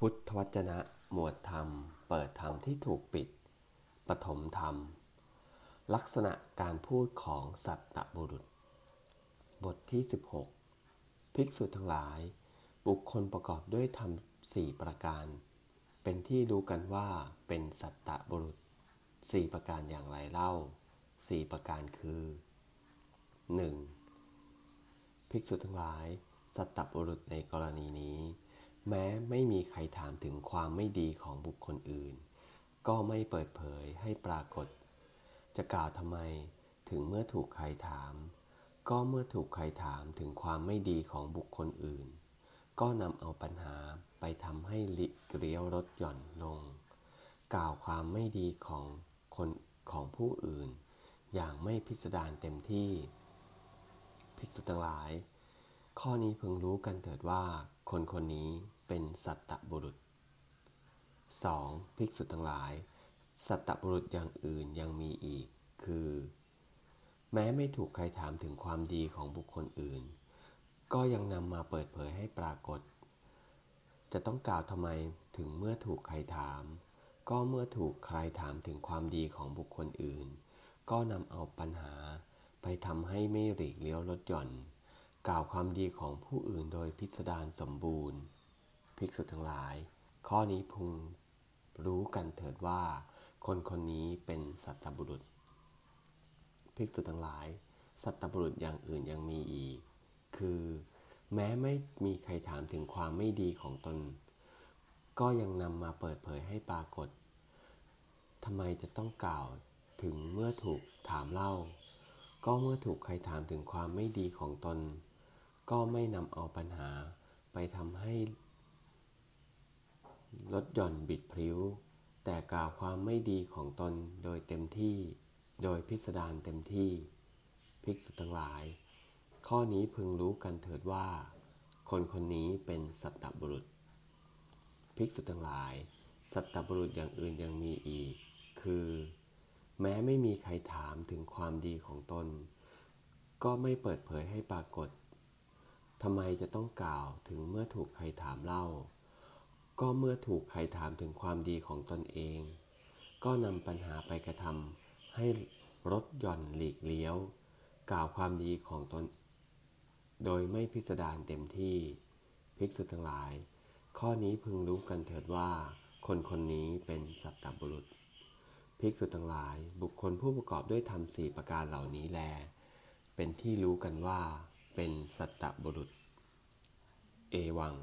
พุทธวจนะ หมวดธรรม เปิดธรรมที่ถูกปิด ปฐมธรรม ลักษณะการพูดของสัตตบุรุษ บทที่ 16 ภิกษุทั้งหลาย บุคคลประกอบด้วยธรรมสี่ประการ เป็นที่รู้กันว่าเป็นสัตตบุรุษสี่ประการอย่างไรเล่าสี่ประการคือ 1. ภิกษุทั้งหลาย สัตตบุรุษในกรณีนี้ แม้ไม่มีใครถามถึงความไม่ดีของบุคคลอื่น ก็ไม่เปิดเผยให้ปรากฏ จะกล่าวทำไมถึงเมื่อถูกใครถาม ก็เมื่อถูกใครถามถึงความไม่ดีของบุคคลอื่น ก็นำเอาปัญหาไปทำให้ลิเกลียวรถหย่อนลง กล่าวความไม่ดีของคนของผู้อื่น อย่างไม่พิสดารเต็มที่ภิกษุทั้งหลาย ข้อนี้เพิ่งรู้กันเถิดว่าคนคนนี้ เป็นสัตตบุรุษ 2. ภิกษุทั้งหลาย สัตตบุรุษอย่างอื่นยังมีอีก คือ แม้ไม่ถูกใครถามถึงความดีของบุคคลอื่น ก็ยังนำมาเปิดเผยให้ปรากฏ จะต้องกล่าวทำไมถึงเมื่อถูกใครถาม ก็เมื่อถูกใครถามถึงความดีของบุคคลอื่น ก็นำเอาปัญหาไปทำให้ไม่หลีกเลี้ยวลดหย่อน กล่าวความดีของผู้อื่นโดยพิสดารสมบูรณ์ ภิกษุทั้งหลาย ข้อนี้พึงรู้กันเถิดว่า คนคนนี้เป็นสัตบุรุษ ภิกษุทั้งหลาย สัตบุรุษอย่างอื่นยังมีอีก คือ แม้ไม่มีใครถามถึงความไม่ดีของตน ก็ยังนำมาเปิดเผยให้ปรากฏทำไมจะต้องกล่าวถึงเมื่อถูกถามเล่า ก็เมื่อถูกใครถามถึงความไม่ดีของตน ก็ไม่นำเอาปัญหาไปทำให้ ลดหย่อนบิดพริ้ว แต่กล่าวความไม่ดีของตนโดยเต็มที่ โดยพิสดารเต็มที่ ภิกษุทั้งหลาย ข้อนี้พึงรู้กันเถิดว่า คนคนนี้เป็นสัตตบุรุษ ภิกษุทั้งหลาย สัตตบุรุษอย่างอื่นยังมีอีก คือ แม้ไม่มีใครถามถึงความดีของตน ก็ไม่เปิดเผยให้ปรากฏทำไมจะต้องกล่าวถึงเมื่อถูกใครถามเล่า ก็เมื่อถูกใครถามถึงความดีของตนเอง ก็นำปัญหาไปกระทำให้ลดหย่อนหลีกเลี้ยว กล่าวความดีของตน โดยไม่พิสดารเต็มที่ภิกษุทั้งหลาย ข้อนี้พึงรู้กันเถิดว่า คนคนนี้เป็นสัตตบุรุษภิกษุทั้งหลายบุคคลผู้ประกอบด้วยธรรมสี่ประการเหล่านี้แล เป็นที่รู้กันว่า เป็นสัตตบุรุษ เอวัง